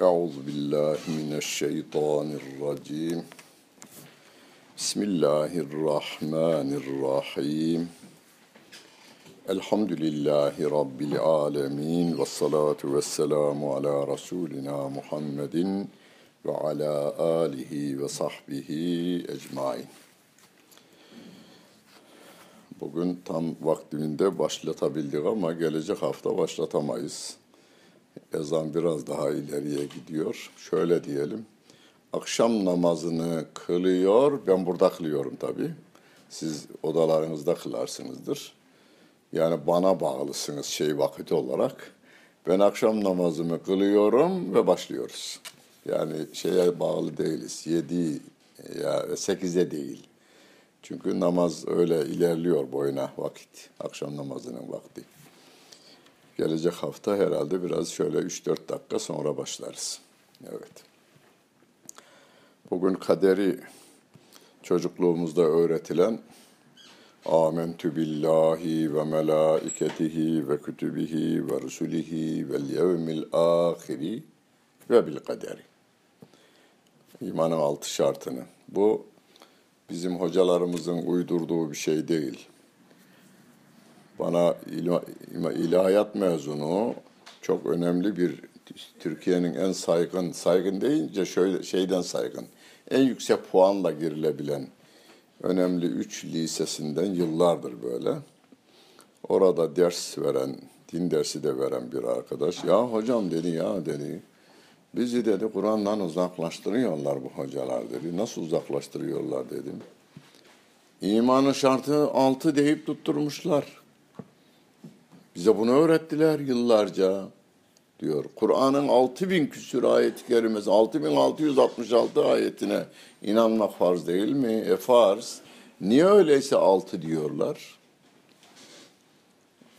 Euzu billahi mineşşeytanirracim. Bismillahirrahmanirrahim. Elhamdülillahi Rabbil alemin ve salatu ve selamu ala Resulina Muhammedin ve ala alihi ve sahbihi ecmain. Bugün tam vaktinde başlatabildik ama gelecek hafta başlatamayız. Ezan biraz daha ileriye gidiyor. Şöyle diyelim. Akşam namazını kılıyor. Ben burada kılıyorum tabii. Siz odalarınızda kılarsınızdır. Yani bana bağlısınız şey vakit olarak. Ben akşam namazımı kılıyorum ve başlıyoruz. Yani şeye bağlı değiliz. Yedi ya sekize değil. Çünkü namaz öyle ilerliyor boyuna vakit. Akşam namazının vakti. Gelecek hafta herhalde biraz şöyle 3-4 dakika sonra başlarız. Evet. Bugün kaderi çocukluğumuzda öğretilen Âmentü billahi ve melâiketihi ve kütübihi ve rusulihi vel yevmil âhiri ve bil kaderi. İmanın altı şartını. Bu bizim hocalarımızın uydurduğu bir şey değil. Bana il- ilahiyat mezunu çok önemli bir Türkiye'nin en saygın, saygın deyince şöyle şeyden saygın, en yüksek puanla girilebilen önemli üç lisesinden yıllardır böyle. Orada ders veren, din dersi de veren bir arkadaş. Ya hocam dedi ya dedi. Bizi dedi Kur'an'dan uzaklaştırıyorlar bu hocalar dedi. Nasıl uzaklaştırıyorlar dedim. İmanın şartı altı deyip tutturmuşlar. Bize bunu öğrettiler yıllarca diyor. Kur'an'ın 6000 küsur ayet-i kerimesi, 6666 ayetine inanmak farz değil mi? E farz. Niye öyleyse altı diyorlar?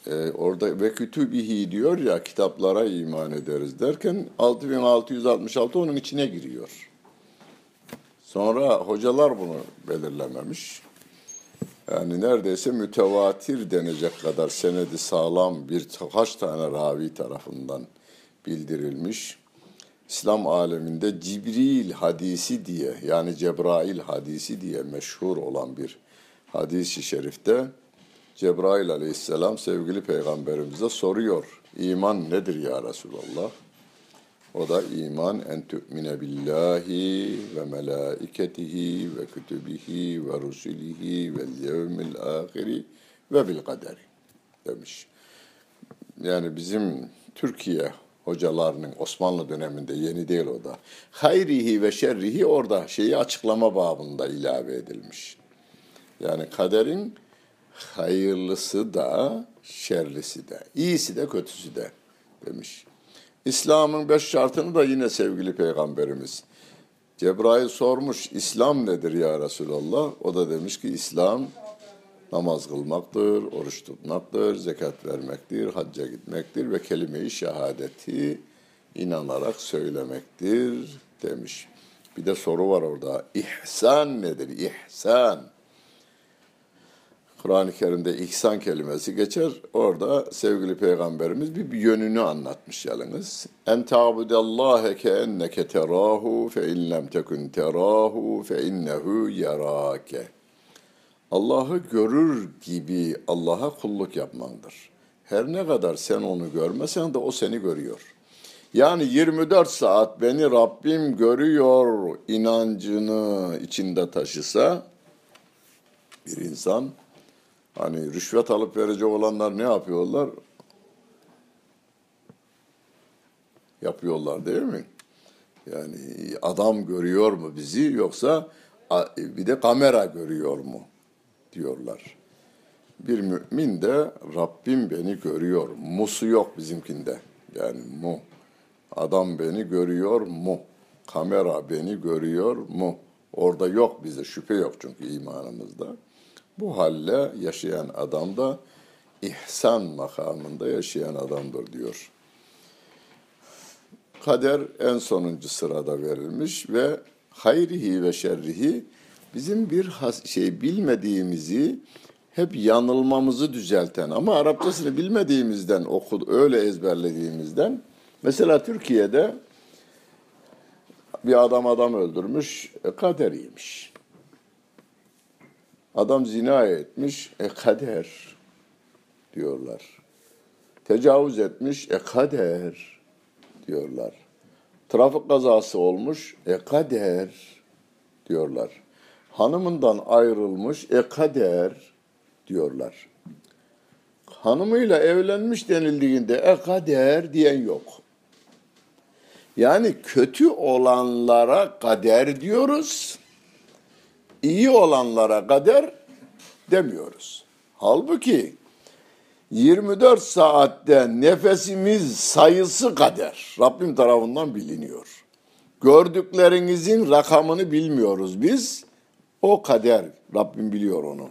Ee, orada ve kütübihi diyor ya kitaplara iman ederiz derken 6666 onun içine giriyor. Sonra hocalar bunu belirlememiş. Yani neredeyse mütevatir denecek kadar senedi sağlam bir kaç tane ravi tarafından bildirilmiş. İslam aleminde Cibril hadisi diye yani Cebrail hadisi diye meşhur olan bir hadis-i şerifte Cebrail aleyhisselam sevgili peygamberimize soruyor. İman nedir ya Resulallah? O da iman en tu'mine billahi ve melaiketihi ve kütübihi ve rusulihi ve yevmil ahiri ve bil kaderi demiş. Yani bizim Türkiye hocalarının Osmanlı döneminde yeni değil o da. Hayrihi ve şerrihi orada şeyi açıklama babında ilave edilmiş. Yani kaderin hayırlısı da şerlisi de, iyisi de kötüsü de demiş. İslam'ın beş şartını da yine sevgili peygamberimiz. Cebrail sormuş İslam nedir ya Resulallah? O da demiş ki İslam namaz kılmaktır, oruç tutmaktır, zekat vermektir, hacca gitmektir ve kelime-i şehadeti inanarak söylemektir demiş. Bir de soru var orada. İhsan nedir? İhsan. Kur'an-ı Kerim'de ihsan kelimesi geçer. Orada sevgili peygamberimiz bir, bir yönünü anlatmış yalnız. En ta'budallâhe ke enneke terâhu fe in lem tekun terâhu fe innehu yarâke. Allah'ı görür gibi Allah'a kulluk yapmandır. Her ne kadar sen onu görmesen de o seni görüyor. Yani 24 saat beni Rabbim görüyor inancını içinde taşısa bir insan Hani rüşvet alıp verecek olanlar ne yapıyorlar? Yapıyorlar değil mi? Yani adam görüyor mu bizi yoksa bir de kamera görüyor mu diyorlar. Bir mümin de Rabbim beni görüyor. Musu yok bizimkinde. Yani mu. Adam beni görüyor mu? Kamera beni görüyor mu? Orada yok bize şüphe yok çünkü imanımızda. Bu halle yaşayan adam da ihsan makamında yaşayan adamdır diyor. Kader en sonuncu sırada verilmiş ve hayrihi ve şerrihi bizim bir şey bilmediğimizi hep yanılmamızı düzelten ama Arapçasını bilmediğimizden okud öyle ezberlediğimizden mesela Türkiye'de bir adam adam öldürmüş, e, kaderiymiş. Adam zina etmiş, e kader diyorlar. Tecavüz etmiş, e kader diyorlar. Trafik kazası olmuş, e kader diyorlar. Hanımından ayrılmış, e kader diyorlar. Hanımıyla evlenmiş denildiğinde e kader diyen yok. Yani kötü olanlara kader diyoruz. İyi olanlara kader demiyoruz. Halbuki 24 saatte nefesimiz sayısı kader. Rabbim tarafından biliniyor. Gördüklerinizin rakamını bilmiyoruz biz. O kader. Rabbim biliyor onu.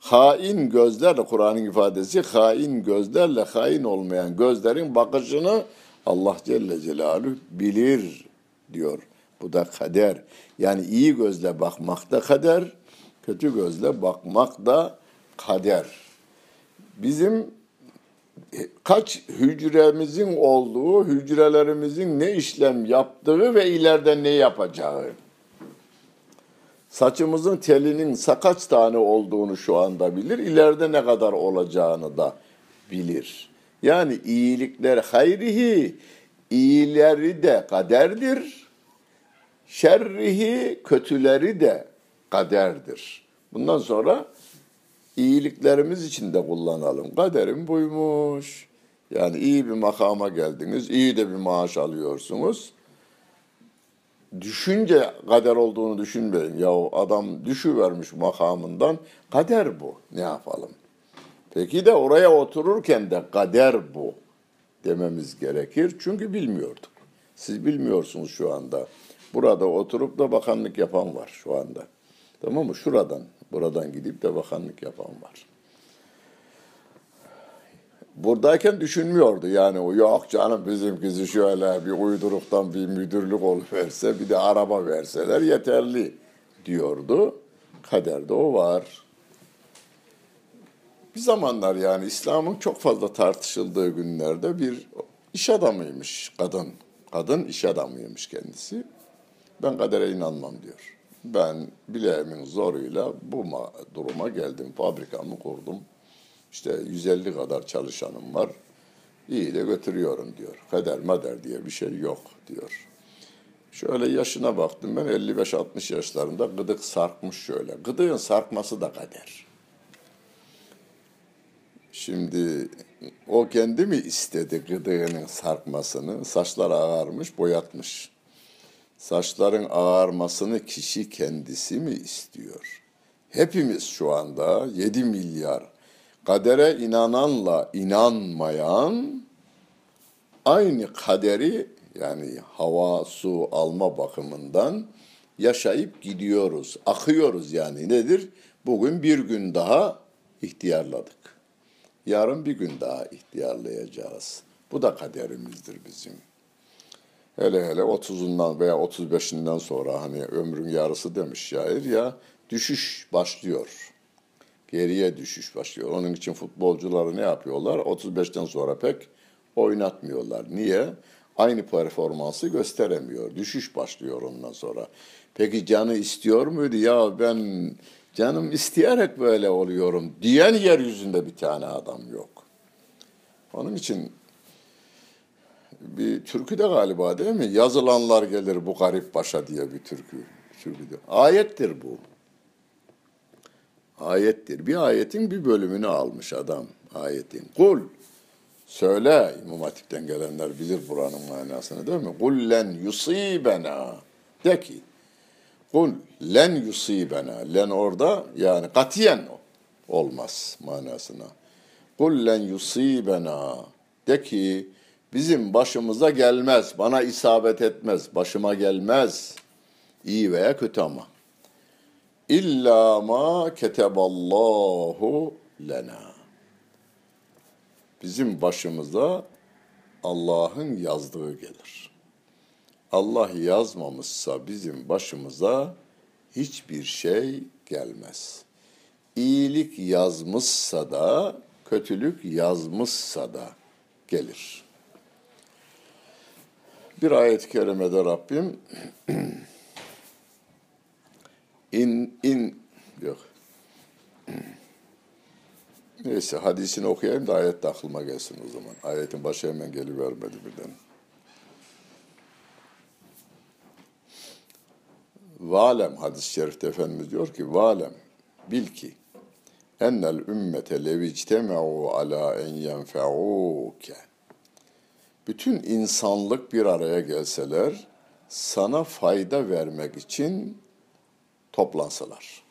Hain gözlerle Kur'an'ın ifadesi hain gözlerle hain olmayan gözlerin bakışını Allah Celle Celaluhu bilir diyor. Bu da kader. Yani iyi gözle bakmak da kader, kötü gözle bakmak da kader. Bizim kaç hücremizin olduğu, hücrelerimizin ne işlem yaptığı ve ileride ne yapacağı. Saçımızın telinin kaç tane olduğunu şu anda bilir, ileride ne kadar olacağını da bilir. Yani iyilikler hayrihi, iyileri de kaderdir, şerrihi, kötüleri de kaderdir. Bundan sonra iyiliklerimiz için de kullanalım. Kaderim buymuş. Yani iyi bir makama geldiniz, iyi de bir maaş alıyorsunuz. Düşünce kader olduğunu düşünmeyin. Ya adam düşüvermiş makamından. Kader bu. Ne yapalım? Peki de oraya otururken de kader bu dememiz gerekir. Çünkü bilmiyorduk. Siz bilmiyorsunuz şu anda. Burada oturup da bakanlık yapan var şu anda. Tamam mı? Şuradan, buradan gidip de bakanlık yapan var. Buradayken düşünmüyordu yani o yok canım bizimkisi şöyle bir uyduruktan bir müdürlük verse bir de araba verseler yeterli diyordu. Kaderde o var. Bir zamanlar yani İslam'ın çok fazla tartışıldığı günlerde bir iş adamıymış kadın. Kadın iş adamıymış kendisi. Ben kadere inanmam diyor. Ben bileğimin zoruyla bu duruma geldim. Fabrikamı kurdum. İşte 150 kadar çalışanım var. İyi de götürüyorum diyor. Kader mader diye bir şey yok diyor. Şöyle yaşına baktım ben 55-60 yaşlarında gıdık sarkmış şöyle. Gıdığın sarkması da kader. Şimdi o kendi mi istedi gıdığının sarkmasını? Saçlar ağarmış, boyatmış. Saçların ağarmasını kişi kendisi mi istiyor? Hepimiz şu anda 7 milyar kadere inananla inanmayan aynı kaderi yani hava, su alma bakımından yaşayıp gidiyoruz. Akıyoruz yani nedir? Bugün bir gün daha ihtiyarladık. Yarın bir gün daha ihtiyarlayacağız. Bu da kaderimizdir bizim. Hele hele 30'undan veya 35'inden sonra hani ömrün yarısı demiş şair ya düşüş başlıyor. Geriye düşüş başlıyor. Onun için futbolcuları ne yapıyorlar? 35'ten sonra pek oynatmıyorlar. Niye? Aynı performansı gösteremiyor. Düşüş başlıyor ondan sonra. Peki canı istiyor muydu? Ya ben canım isteyerek böyle oluyorum diyen yeryüzünde bir tane adam yok. Onun için bir türkü de galiba değil mi? Yazılanlar gelir bu garip başa diye bir türkü. türkü de. Ayettir bu. Ayettir. Bir ayetin bir bölümünü almış adam ayetin. Kul söyle İmam Hatip'ten gelenler bilir buranın manasını değil mi? Kul len yusibena de ki kul len yusibena len orada yani katiyen olmaz manasına. Kul len yusibena de ki bizim başımıza gelmez, bana isabet etmez, başıma gelmez. İyi veya kötü ama. İlla ma keteballahu lena. Bizim başımıza Allah'ın yazdığı gelir. Allah yazmamışsa bizim başımıza hiçbir şey gelmez. İyilik yazmışsa da, kötülük yazmışsa da gelir. Bir ayet-i kerimede Rabbim in in yok. Neyse hadisini okuyayım da ayet de aklıma gelsin o zaman. Ayetin başı hemen gelivermedi birden. Valem hadis-i şerifte Efendimiz diyor ki valem bil ki ennel ümmete levicteme'u ala en yenfe'uke bütün insanlık bir araya gelseler sana fayda vermek için toplansalar.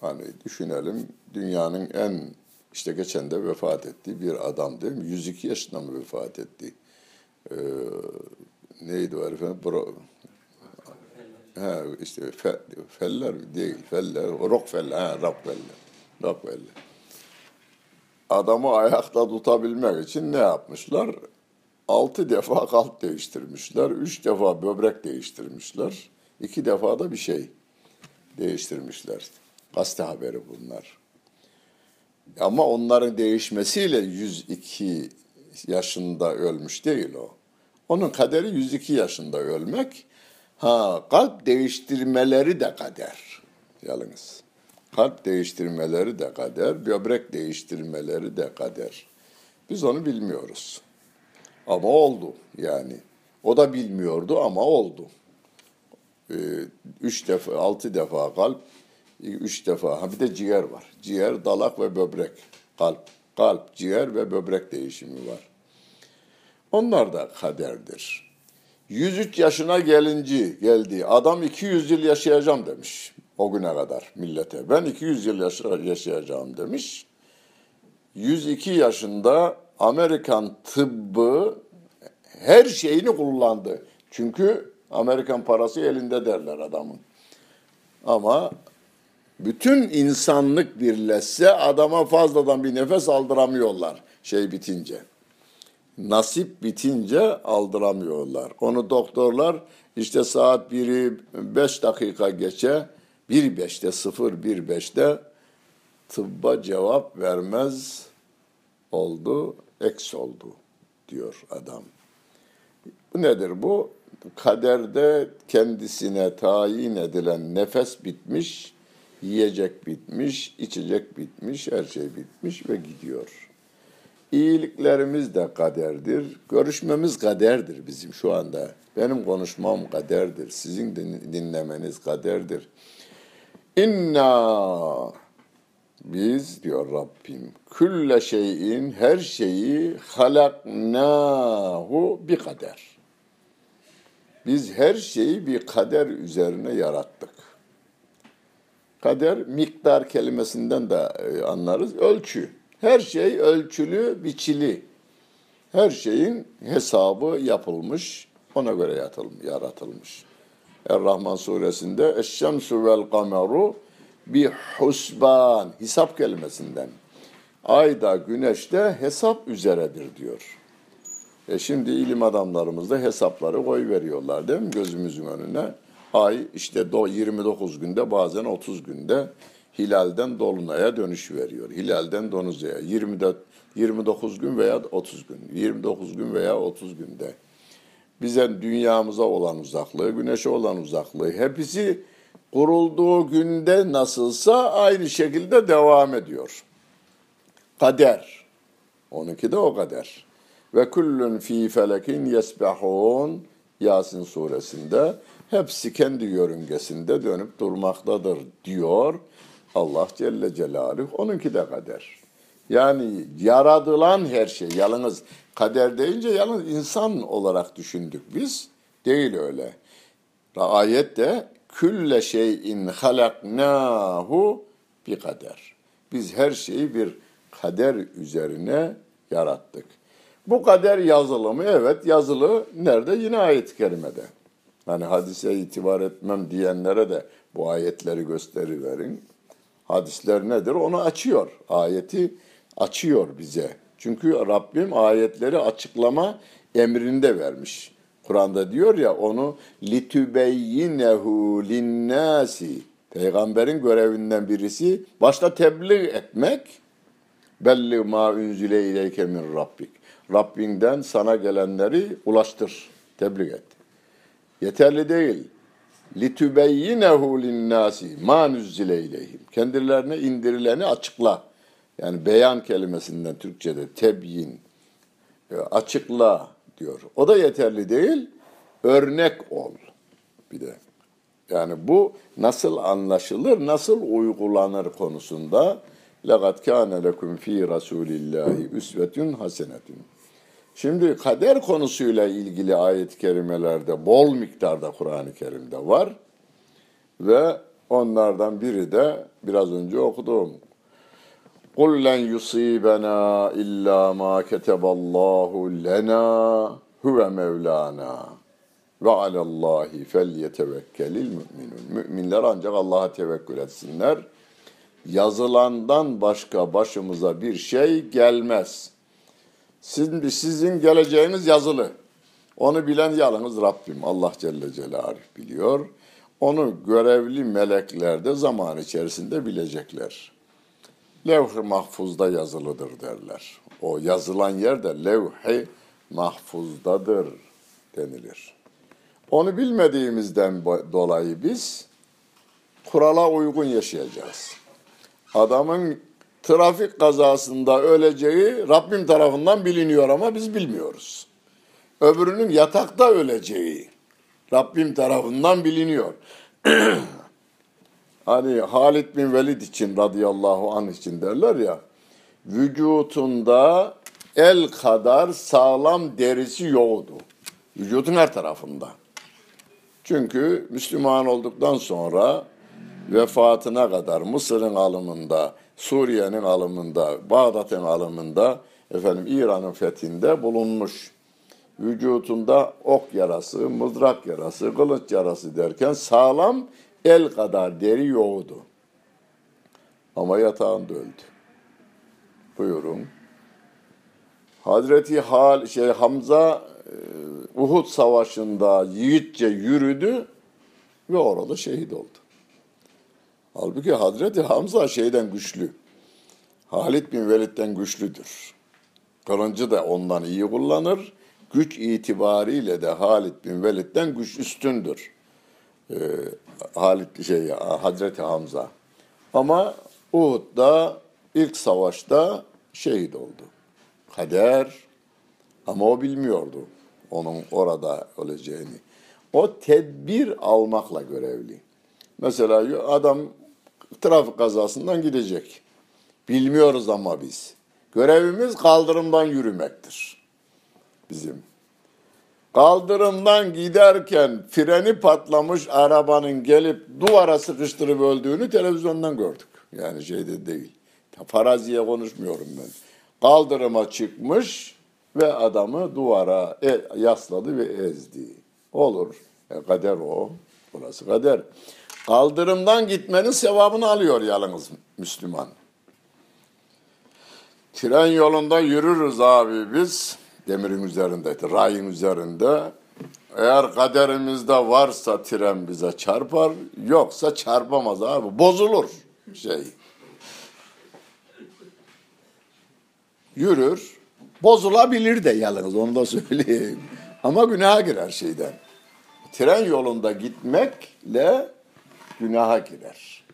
Hani düşünelim dünyanın en işte geçen de vefat ettiği bir adam değil mi? 102 yaşında mı vefat etti? Ee, neydi o herifin? Bro, ha, işte fe, Feller değil, Feller, Rockefeller, ha, Rockefeller. Rockefeller. Adamı ayakta tutabilmek için ne yapmışlar? Altı defa kalp değiştirmişler, üç defa böbrek değiştirmişler, iki defa da bir şey değiştirmişler. Gazete haberi bunlar. Ama onların değişmesiyle 102 yaşında ölmüş değil o. Onun kaderi 102 yaşında ölmek. Ha kalp değiştirmeleri de kader. Yalnız. Kalp değiştirmeleri de kader, böbrek değiştirmeleri de kader. Biz onu bilmiyoruz. Ama oldu yani. O da bilmiyordu ama oldu. Ee, üç defa, altı defa kalp, üç defa. Ha bir de ciğer var. Ciğer, dalak ve böbrek. Kalp, kalp, ciğer ve böbrek değişimi var. Onlar da kaderdir. 103 yaşına gelince geldi. Adam 200 yıl yaşayacağım demiş o güne kadar millete. Ben 200 yıl yaşayacağım demiş. 102 yaşında Amerikan tıbbı her şeyini kullandı. Çünkü Amerikan parası elinde derler adamın. Ama bütün insanlık birleşse adama fazladan bir nefes aldıramıyorlar şey bitince. Nasip bitince aldıramıyorlar. Onu doktorlar işte saat biri beş dakika geçe bir beşte sıfır bir beşte tıbba cevap vermez oldu, eks oldu diyor adam. Bu nedir bu? Kaderde kendisine tayin edilen nefes bitmiş, yiyecek bitmiş, içecek bitmiş, her şey bitmiş ve gidiyor. İyiliklerimiz de kaderdir. Görüşmemiz kaderdir bizim şu anda. Benim konuşmam kaderdir. Sizin dinlemeniz kaderdir. İnna biz diyor Rabbim külle şeyin her şeyi halaknahu bir kader. Biz her şeyi bir kader üzerine yarattık. Kader miktar kelimesinden de e, anlarız. Ölçü. Her şey ölçülü, biçili. Her şeyin hesabı yapılmış, ona göre yaratılmış. Er-Rahman suresinde Eşşemsu vel kameru bir husban, hesap kelimesinden. Ay da güneş de hesap üzeredir diyor. E şimdi ilim adamlarımız da hesapları koy veriyorlar değil mi gözümüzün önüne? Ay işte 29 günde bazen 30 günde hilalden dolunaya dönüş veriyor. Hilalden donuzaya 24 29 gün veya 30 gün. 29 gün veya 30 günde bize dünyamıza olan uzaklığı, güneşe olan uzaklığı hepsi kurulduğu günde nasılsa aynı şekilde devam ediyor. Kader. Onunki de o kader. Ve kullun fi felekin yesbehun Yasin suresinde hepsi kendi yörüngesinde dönüp durmaktadır diyor Allah Celle Celaluhu. Onunki de kader. Yani yaradılan her şey yalnız kader deyince yalnız insan olarak düşündük biz. Değil öyle. Ayet de külle şeyin halaknahu bir kader. Biz her şeyi bir kader üzerine yarattık. Bu kader yazılı mı? Evet yazılı. Nerede? Yine ayet-i kerimede. Hani hadise itibar etmem diyenlere de bu ayetleri gösteriverin. Hadisler nedir? Onu açıyor. Ayeti açıyor bize. Çünkü Rabbim ayetleri açıklama emrinde vermiş. Kur'an'da diyor ya onu litübeyyinehu linnasi. Peygamberin görevinden birisi başta tebliğ etmek. Belli ma unzile ileyke min rabbik. Rabbinden sana gelenleri ulaştır, tebliğ et. Yeterli değil. Litübeyyinehu linnasi ma nüzzile ileyhim. Kendilerine indirileni açıkla. Yani beyan kelimesinden Türkçe'de tebyin, e, açıkla diyor. O da yeterli değil, örnek ol bir de. Yani bu nasıl anlaşılır, nasıl uygulanır konusunda لَقَدْ كَانَ لَكُمْ ف۪ي رَسُولِ اللّٰهِ üsvetün hasenetün. Şimdi kader konusuyla ilgili ayet-i kerimelerde bol miktarda Kur'an-ı Kerim'de var. Ve onlardan biri de biraz önce okuduğum. قُلْ لَنْ يُصِيبَنَا اِلَّا مَا كَتَبَ اللّٰهُ لَنَا هُوَ مَوْلَانَا ve alallahi fel yetevekkelil müminun. Müminler ancak Allah'a tevekkül etsinler. Yazılandan başka başımıza bir şey gelmez. Şimdi sizin geleceğiniz yazılı. Onu bilen yalnız Rabbim Allah Celle Celaluhu biliyor. Onu görevli melekler de zaman içerisinde bilecekler. Levh-i mahfuzda yazılıdır derler. O yazılan yer de levh-i mahfuzdadır denilir. Onu bilmediğimizden dolayı biz kurala uygun yaşayacağız. Adamın trafik kazasında öleceği Rabbim tarafından biliniyor ama biz bilmiyoruz. Öbürünün yatakta öleceği Rabbim tarafından biliniyor. hani Halid bin Velid için radıyallahu anh için derler ya, vücutunda el kadar sağlam derisi yoktu. Vücudun her tarafında. Çünkü Müslüman olduktan sonra vefatına kadar Mısır'ın alımında, Suriye'nin alımında, Bağdat'ın alımında, efendim İran'ın fethinde bulunmuş. Vücutunda ok yarası, mızrak yarası, kılıç yarası derken sağlam el kadar deri yoğdu. Ama yatağında öldü. Buyurun. Hazreti Hal, şey Hamza e, Uhud Savaşı'nda yiğitçe yürüdü ve orada şehit oldu. Halbuki Hazreti Hamza şeyden güçlü. Halid bin Velid'den güçlüdür. Kılıncı da ondan iyi kullanır. Güç itibariyle de Halid bin Velid'den güç üstündür. Ee, Halid şey Hazreti Hamza. Ama Uhud'da ilk savaşta şehit oldu. Kader ama o bilmiyordu onun orada öleceğini. O tedbir almakla görevli. Mesela adam trafik kazasından gidecek. Bilmiyoruz ama biz. Görevimiz kaldırımdan yürümektir. Bizim. Kaldırımdan giderken freni patlamış arabanın gelip duvara sıkıştırıp öldüğünü televizyondan gördük. Yani şeyde değil. Faraziye konuşmuyorum ben. Kaldırıma çıkmış ve adamı duvara e, yasladı ve ezdi. Olur. E, kader o. Burası kader. Kaldırımdan gitmenin sevabını alıyor yalnız Müslüman. Tren yolunda yürürüz abi biz. Demirin üzerinde, rayın üzerinde. Eğer kaderimizde varsa tren bize çarpar, yoksa çarpamaz abi. Bozulur şey. Yürür, bozulabilir de yalnız onu da söyleyeyim. Ama günaha girer şeyden. Tren yolunda gitmekle günaha girer.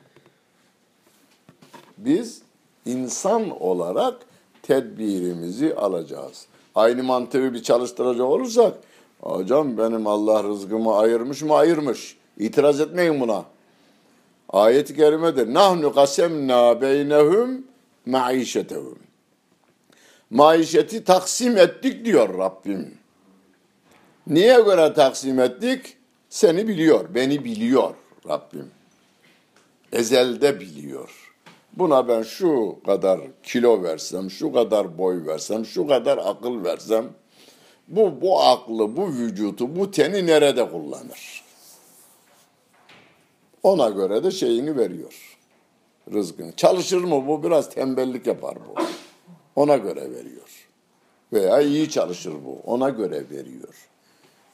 Biz insan olarak tedbirimizi alacağız. Aynı mantığı bir çalıştıracak olursak, hocam benim Allah rızkımı ayırmış mı ayırmış. İtiraz etmeyin buna. Ayet-i kerimedir. Nahnu kasemna beynehum maişetehum. Maişeti taksim ettik diyor Rabbim. Niye göre taksim ettik? Seni biliyor, beni biliyor Rabbim. Ezelde biliyor. Buna ben şu kadar kilo versem, şu kadar boy versem, şu kadar akıl versem, bu, bu aklı, bu vücutu, bu teni nerede kullanır? Ona göre de şeyini veriyor. Rızkını. Çalışır mı bu? Biraz tembellik yapar bu. Ona göre veriyor. Veya iyi çalışır bu. Ona göre veriyor.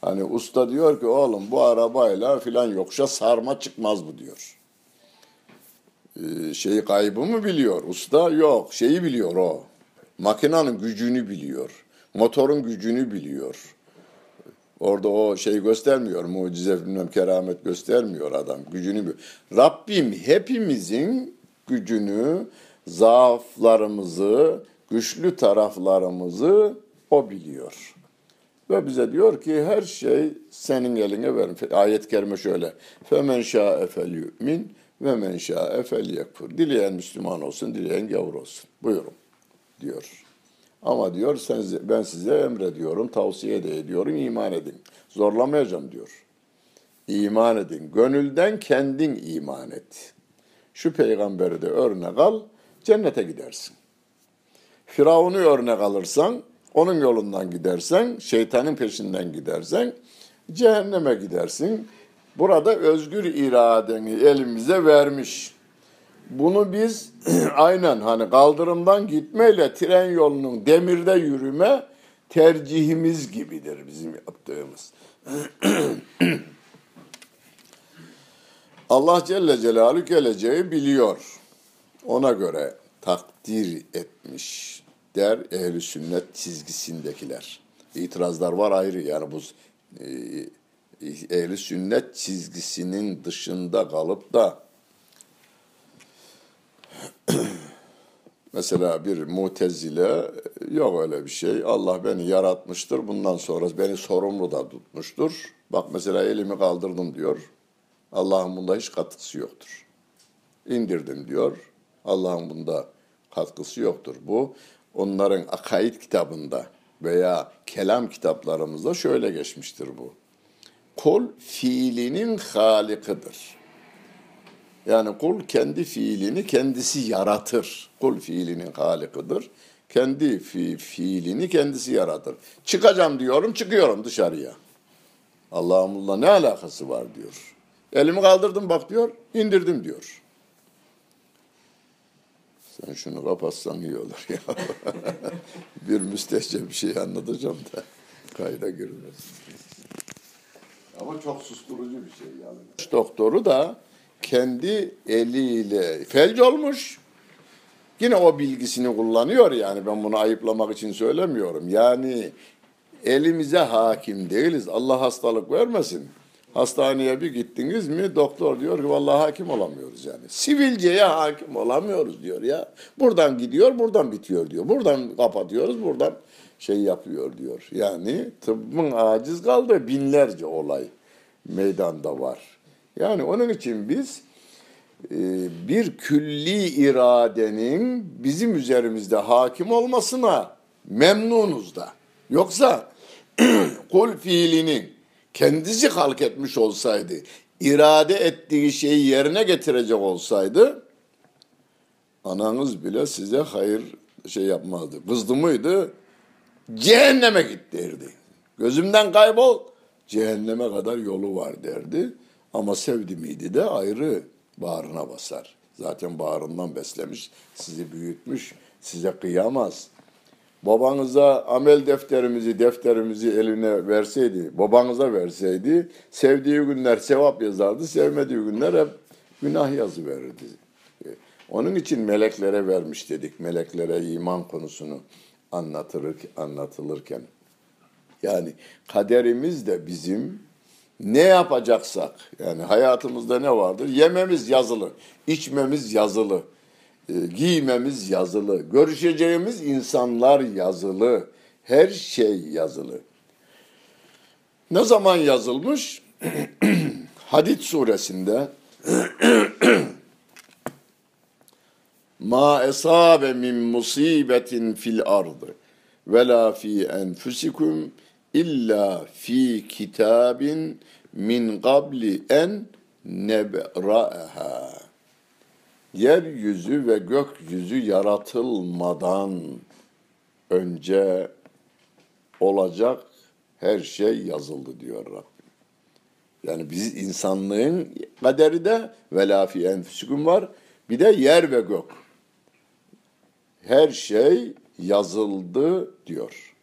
Hani usta diyor ki oğlum bu arabayla filan yokuşa sarma çıkmaz bu diyor. Ee, şeyi kaybı mı biliyor? Usta yok. Şeyi biliyor o. Makinenin gücünü biliyor. Motorun gücünü biliyor. Orada o şey göstermiyor, mucize bilmem keramet göstermiyor adam. Gücünü biliyor. Rabbim hepimizin gücünü, zaaflarımızı, güçlü taraflarımızı o biliyor. Ve bize diyor ki her şey senin eline verin. Ayet-i kerime şöyle. Femen şa'e fel yu'min ve men şa'e fel yekfur. Dileyen Müslüman olsun, dileyen gavur olsun. Buyurun diyor. Ama diyor sen, ben size emrediyorum, tavsiye de ediyorum, iman edin. Zorlamayacağım diyor. İman edin. Gönülden kendin iman et. Şu peygamberi de örnek al, cennete gidersin. Firavun'u örnek alırsan, onun yolundan gidersen, şeytanın peşinden gidersen, cehenneme gidersin. Burada özgür iradeni elimize vermiş. Bunu biz aynen hani kaldırımdan gitmeyle tren yolunun demirde yürüme tercihimiz gibidir bizim yaptığımız. Allah Celle Celaluhu geleceği biliyor. Ona göre takdir etmiş der ehli sünnet çizgisindekiler. İtirazlar var ayrı yani bu e, ehli sünnet çizgisinin dışında kalıp da Mesela bir mutezile yok öyle bir şey. Allah beni yaratmıştır. Bundan sonra beni sorumlu da tutmuştur. Bak mesela elimi kaldırdım diyor. Allah'ın bunda hiç katkısı yoktur. İndirdim diyor. Allah'ın bunda katkısı yoktur. Bu onların akaid kitabında veya kelam kitaplarımızda şöyle geçmiştir bu. Kul fiilinin halikidir. Yani kul kendi fiilini kendisi yaratır. Kul fiilinin halikidir. Kendi fi, fiilini kendisi yaratır. Çıkacağım diyorum, çıkıyorum dışarıya. Allah'ımla ne alakası var diyor. Elimi kaldırdım bak diyor, indirdim diyor. Sen şunu kapatsan iyi olur ya. bir müstehcen bir şey anlatacağım da kayda girmez. Ama çok susturucu bir şey yani. Doktoru da kendi eliyle felç olmuş. Yine o bilgisini kullanıyor yani ben bunu ayıplamak için söylemiyorum. Yani elimize hakim değiliz. Allah hastalık vermesin. Hastaneye bir gittiniz mi doktor diyor ki vallahi hakim olamıyoruz yani. Sivilceye hakim olamıyoruz diyor ya. Buradan gidiyor buradan bitiyor diyor. Buradan kapatıyoruz buradan şey yapıyor diyor. Yani tıbbın aciz kaldığı binlerce olay meydanda var. Yani onun için biz e, bir külli iradenin bizim üzerimizde hakim olmasına memnunuz da. Yoksa kul fiilinin kendisi halk etmiş olsaydı, irade ettiği şeyi yerine getirecek olsaydı, ananız bile size hayır şey yapmazdı. Kızdı mıydı? Cehenneme git derdi. Gözümden kaybol, cehenneme kadar yolu var derdi. Ama sevdi miydi de ayrı bağrına basar. Zaten bağrından beslemiş, sizi büyütmüş, size kıyamaz. Babanıza amel defterimizi, defterimizi eline verseydi, babanıza verseydi, sevdiği günler sevap yazardı, sevmediği günler hep günah yazı verirdi. Onun için meleklere vermiş dedik, meleklere iman konusunu anlatılır, anlatılırken. Yani kaderimiz de bizim ne yapacaksak yani hayatımızda ne vardır? Yememiz yazılı, içmemiz yazılı, e, giymemiz yazılı, görüşeceğimiz insanlar yazılı, her şey yazılı. Ne zaman yazılmış? Hadid suresinde Ma esabe min musibetin fil ardı ve la fi enfusikum illa fi kitabin min qabli en nebra'aha. Yeryüzü ve gökyüzü yaratılmadan önce olacak her şey yazıldı diyor Rabbim. Yani biz insanlığın kaderi de vela fi enfüsüküm var. Bir de yer ve gök. Her şey yazıldı diyor.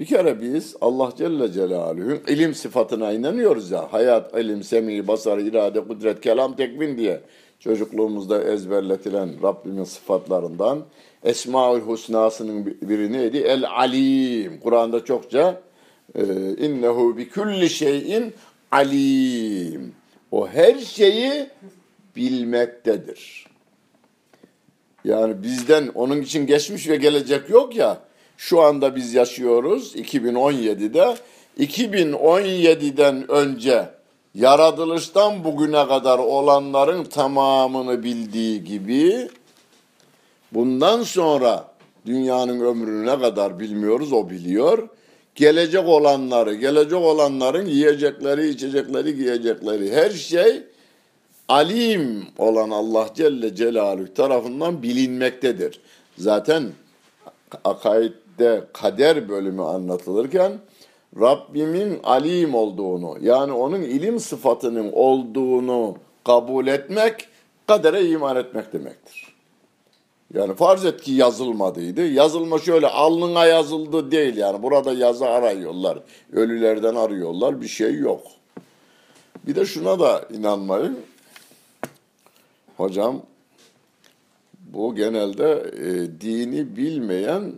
Bir kere biz Allah Celle Celaluhu'nun ilim sıfatına inanıyoruz ya. Hayat, ilim, semi, basar, irade, kudret, kelam, tekvin diye. çocukluğumuzda ezberletilen Rabbimin sıfatlarından Esmaül Husna'sının biri neydi? El Alim. Kur'an'da çokça e, innehu bi kulli şeyin alim. O her şeyi bilmektedir. Yani bizden onun için geçmiş ve gelecek yok ya. Şu anda biz yaşıyoruz 2017'de. 2017'den önce yaratılıştan bugüne kadar olanların tamamını bildiği gibi bundan sonra dünyanın ömrünü ne kadar bilmiyoruz o biliyor. Gelecek olanları, gelecek olanların yiyecekleri, içecekleri, giyecekleri her şey alim olan Allah Celle Celaluhu tarafından bilinmektedir. Zaten akaidde kader bölümü anlatılırken Rabbimin alim olduğunu yani onun ilim sıfatının olduğunu kabul etmek kadere iman etmek demektir. Yani farz et ki yazılmadıydı. Yazılma şöyle alnına yazıldı değil yani. Burada yazı arıyorlar. Ölülerden arıyorlar. Bir şey yok. Bir de şuna da inanmayın. Hocam bu genelde e, dini bilmeyen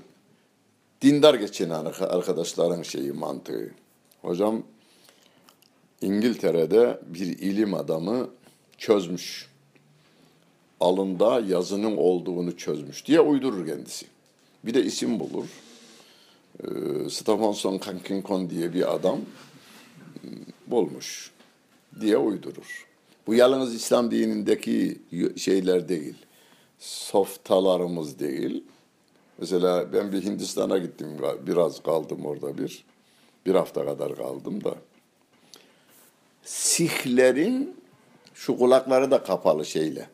dindar geçinen arkadaşların şeyi mantığı. Hocam İngiltere'de bir ilim adamı çözmüş. Alında yazının olduğunu çözmüş diye uydurur kendisi. Bir de isim bulur. Ee, Stephenson Kankinkon diye bir adam ıı, bulmuş diye uydurur. Bu yalnız İslam dinindeki şeyler değil. Softalarımız değil. Mesela ben bir Hindistan'a gittim. Biraz kaldım orada bir. Bir hafta kadar kaldım da. Sihlerin şu kulakları da kapalı şeyle.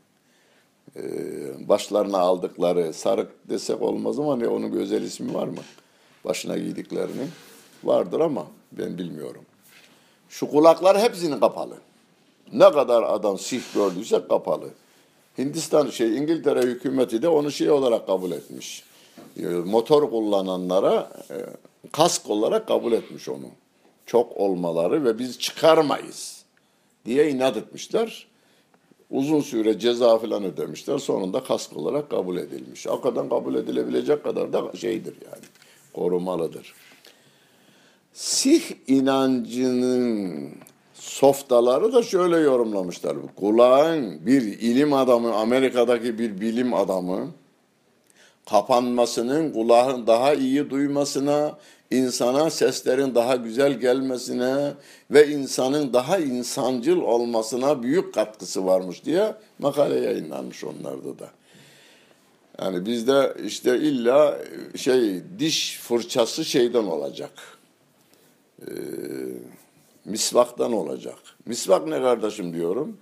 Ee, başlarına aldıkları sarık desek olmaz ama ne onun özel ismi var mı? Başına giydiklerinin vardır ama ben bilmiyorum. Şu kulaklar hepsinin kapalı. Ne kadar adam sih gördüyse kapalı. Hindistan şey İngiltere hükümeti de onu şey olarak kabul etmiş. Ee, motor kullananlara e, kask olarak kabul etmiş onu. Çok olmaları ve biz çıkarmayız diye inat etmişler. Uzun süre ceza falan ödemişler. Sonunda kask olarak kabul edilmiş. Hakikaten kabul edilebilecek kadar da şeydir yani. Korumalıdır. Sih inancının softaları da şöyle yorumlamışlar. Kulağın bir ilim adamı, Amerika'daki bir bilim adamı kapanmasının kulağın daha iyi duymasına, insana seslerin daha güzel gelmesine ve insanın daha insancıl olmasına büyük katkısı varmış diye makale yayınlanmış onlarda da. Yani bizde işte illa şey diş fırçası şeyden olacak. Ee, misvaktan olacak. Misvak ne kardeşim diyorum.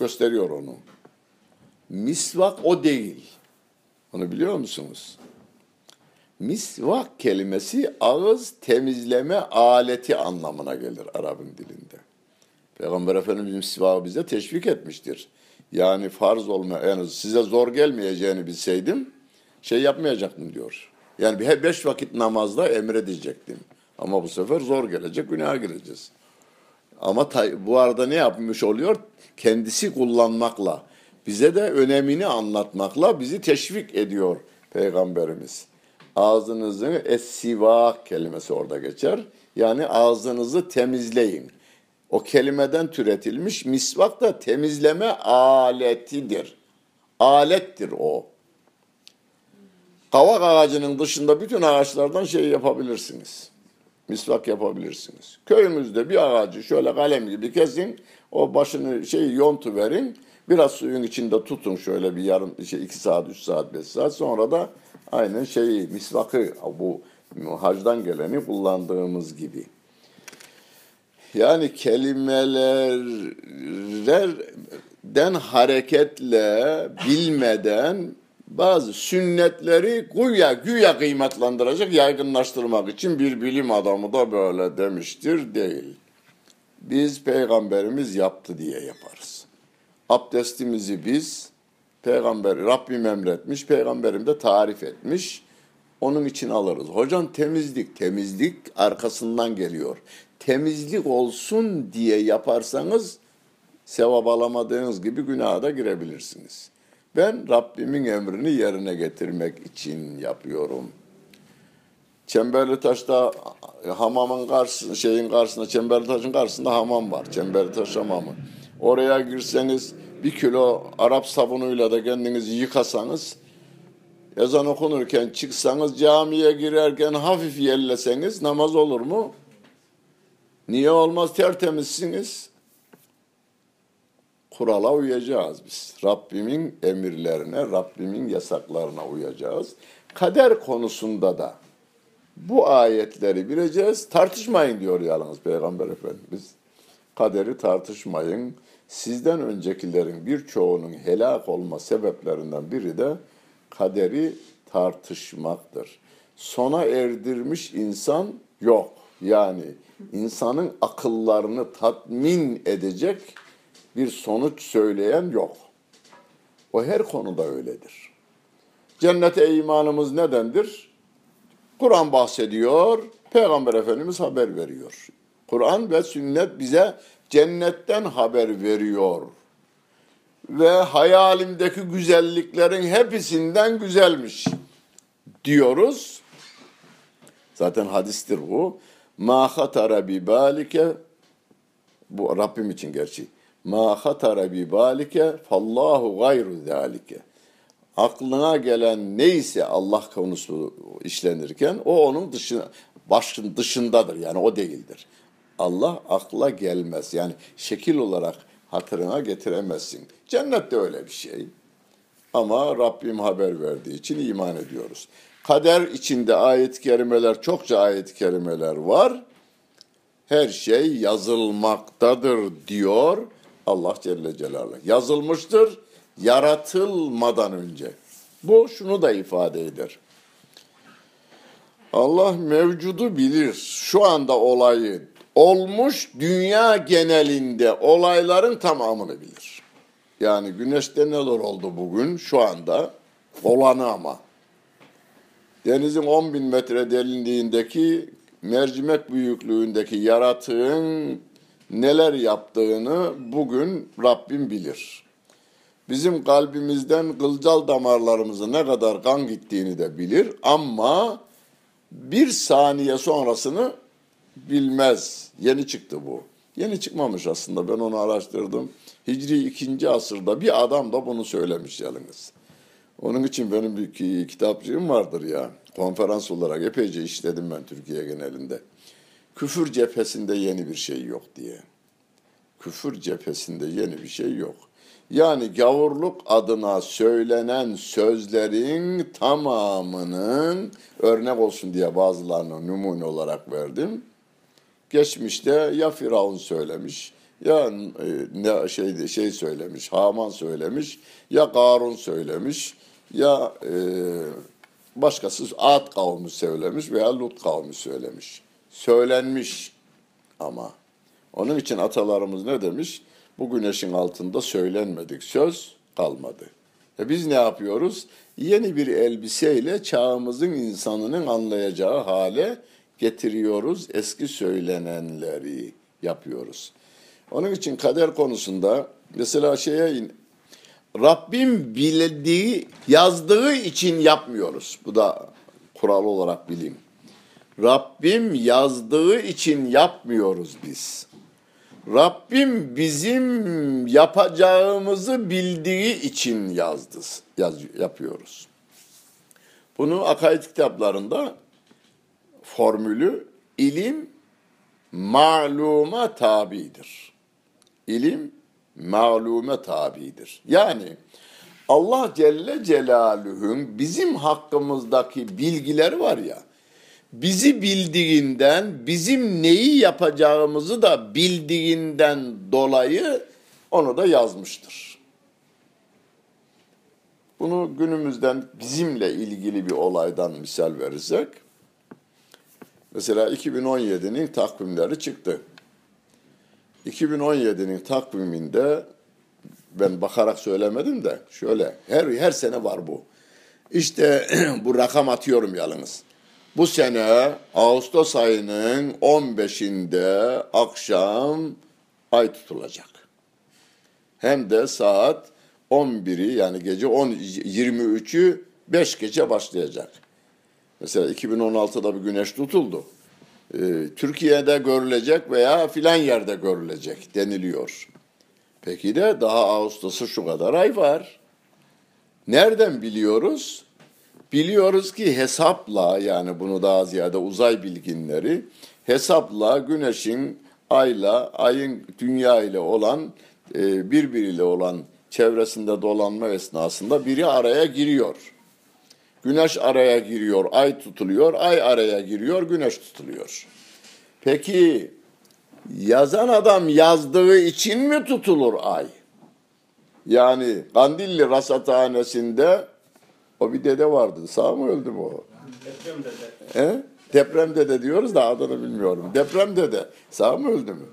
Gösteriyor onu. Misvak o değil. Onu biliyor musunuz? Misvak kelimesi ağız temizleme aleti anlamına gelir Arap'ın dilinde. Peygamber Efendimiz misvakı bize teşvik etmiştir. Yani farz olma, yani size zor gelmeyeceğini bilseydim şey yapmayacaktım diyor. Yani bir beş vakit namazda emredecektim. Ama bu sefer zor gelecek, günah gireceğiz. Ama bu arada ne yapmış oluyor? Kendisi kullanmakla, bize de önemini anlatmakla bizi teşvik ediyor Peygamberimiz. Ağzınızı es-sivak kelimesi orada geçer. Yani ağzınızı temizleyin. O kelimeden türetilmiş misvak da temizleme aletidir. Alettir o. Kavak ağacının dışında bütün ağaçlardan şey yapabilirsiniz. Misvak yapabilirsiniz. Köyümüzde bir ağacı şöyle kalem gibi kesin, o başını şey yontu verin. Biraz suyun içinde tutun şöyle bir yarım, şey, iki saat, üç saat, beş saat. Sonra da aynı şeyi, misvakı, bu hacdan geleni kullandığımız gibi. Yani kelimelerden hareketle, bilmeden bazı sünnetleri güya güya kıymetlendirecek, yaygınlaştırmak için bir bilim adamı da böyle demiştir değil. Biz peygamberimiz yaptı diye yaparız. Abdestimizi biz peygamber Rabbim emretmiş, peygamberim de tarif etmiş. Onun için alırız. Hocam temizlik, temizlik arkasından geliyor. Temizlik olsun diye yaparsanız Sevap alamadığınız gibi günaha da girebilirsiniz. Ben Rabbimin emrini yerine getirmek için yapıyorum. Çemberli taşta hamamın karşısında, şeyin karşısında, Çemberli taşın karşısında hamam var. Çemberli taş hamamı. Oraya girseniz bir kilo Arap sabunuyla da kendinizi yıkasanız, ezan okunurken çıksanız, camiye girerken hafif yelleseniz namaz olur mu? Niye olmaz tertemizsiniz? Kurala uyacağız biz. Rabbimin emirlerine, Rabbimin yasaklarına uyacağız. Kader konusunda da bu ayetleri bileceğiz. Tartışmayın diyor yalnız Peygamber Efendimiz. Kaderi tartışmayın. Sizden öncekilerin birçoğunun helak olma sebeplerinden biri de kaderi tartışmaktır. Sona erdirmiş insan yok. Yani insanın akıllarını tatmin edecek bir sonuç söyleyen yok. O her konuda öyledir. Cennete imanımız nedendir? Kur'an bahsediyor, Peygamber Efendimiz haber veriyor. Kur'an ve sünnet bize cennetten haber veriyor. Ve hayalimdeki güzelliklerin hepsinden güzelmiş diyoruz. Zaten hadistir bu. Ma hatara bi balike bu Rabbim için gerçi. Ma hatara bi balike fallahu gayru zalike. Aklına gelen neyse Allah konusu işlenirken o onun dışına başın dışındadır yani o değildir. Allah akla gelmez. Yani şekil olarak hatırına getiremezsin. Cennet de öyle bir şey. Ama Rabbim haber verdiği için iman ediyoruz. Kader içinde ayet-i kerimeler, çokça ayet-i kerimeler var. Her şey yazılmaktadır diyor Allah Celle Celaluhu. Yazılmıştır yaratılmadan önce. Bu şunu da ifade eder. Allah mevcudu bilir. Şu anda olayı olmuş dünya genelinde olayların tamamını bilir. Yani güneşte neler oldu bugün şu anda olanı ama. Denizin 10 bin metre derinliğindeki mercimek büyüklüğündeki yaratığın neler yaptığını bugün Rabbim bilir. Bizim kalbimizden kılcal damarlarımıza ne kadar kan gittiğini de bilir ama bir saniye sonrasını bilmez. Yeni çıktı bu. Yeni çıkmamış aslında ben onu araştırdım. Hicri ikinci asırda bir adam da bunu söylemiş yalnız. Onun için benim bir kitapçığım vardır ya. Konferans olarak epeyce işledim ben Türkiye genelinde. Küfür cephesinde yeni bir şey yok diye. Küfür cephesinde yeni bir şey yok. Yani gavurluk adına söylenen sözlerin tamamının örnek olsun diye bazılarını numune olarak verdim. Geçmişte ya Firavun söylemiş, ya e, ne şey şey söylemiş, Haman söylemiş, ya Karun söylemiş, ya e, başkası Ad kavmi söylemiş veya Lut kavmi söylemiş. Söylenmiş ama. Onun için atalarımız ne demiş? Bu güneşin altında söylenmedik söz kalmadı. E biz ne yapıyoruz? Yeni bir elbiseyle çağımızın insanının anlayacağı hale getiriyoruz. Eski söylenenleri yapıyoruz. Onun için kader konusunda mesela şeye Rabbim bildiği, yazdığı için yapmıyoruz. Bu da kural olarak bileyim. Rabbim yazdığı için yapmıyoruz biz. Rabbim bizim yapacağımızı bildiği için yazdı, yaz, yapıyoruz. Bunu akaid kitaplarında formülü ilim maluma tabidir. İlim malume tabidir. Yani Allah Celle Celaluhu'nun bizim hakkımızdaki bilgileri var ya, bizi bildiğinden, bizim neyi yapacağımızı da bildiğinden dolayı onu da yazmıştır. Bunu günümüzden bizimle ilgili bir olaydan misal verirsek, mesela 2017'nin takvimleri çıktı. 2017'nin takviminde ben bakarak söylemedim de şöyle her her sene var bu. İşte bu rakam atıyorum yalnız. Bu sene Ağustos ayının 15'inde akşam ay tutulacak. hem de saat 11'i yani gece 10 23'ü 5 gece başlayacak. Mesela 2016'da bir güneş tutuldu. Ee, Türkiye'de görülecek veya filan yerde görülecek deniliyor. Peki de daha Ağustos'a şu kadar ay var. Nereden biliyoruz? Biliyoruz ki hesapla yani bunu daha ziyade uzay bilginleri hesapla güneşin ayla, ayın dünya ile olan e, birbiriyle olan çevresinde dolanma esnasında biri araya giriyor. Güneş araya giriyor, ay tutuluyor, ay araya giriyor, güneş tutuluyor. Peki yazan adam yazdığı için mi tutulur ay? Yani Kandilli Rasathanesi'nde o bir dede vardı. Sağ mı öldü mü o? Deprem dede. He? Deprem dede diyoruz da adını bilmiyorum. Deprem dede. Sağ mı öldü mü?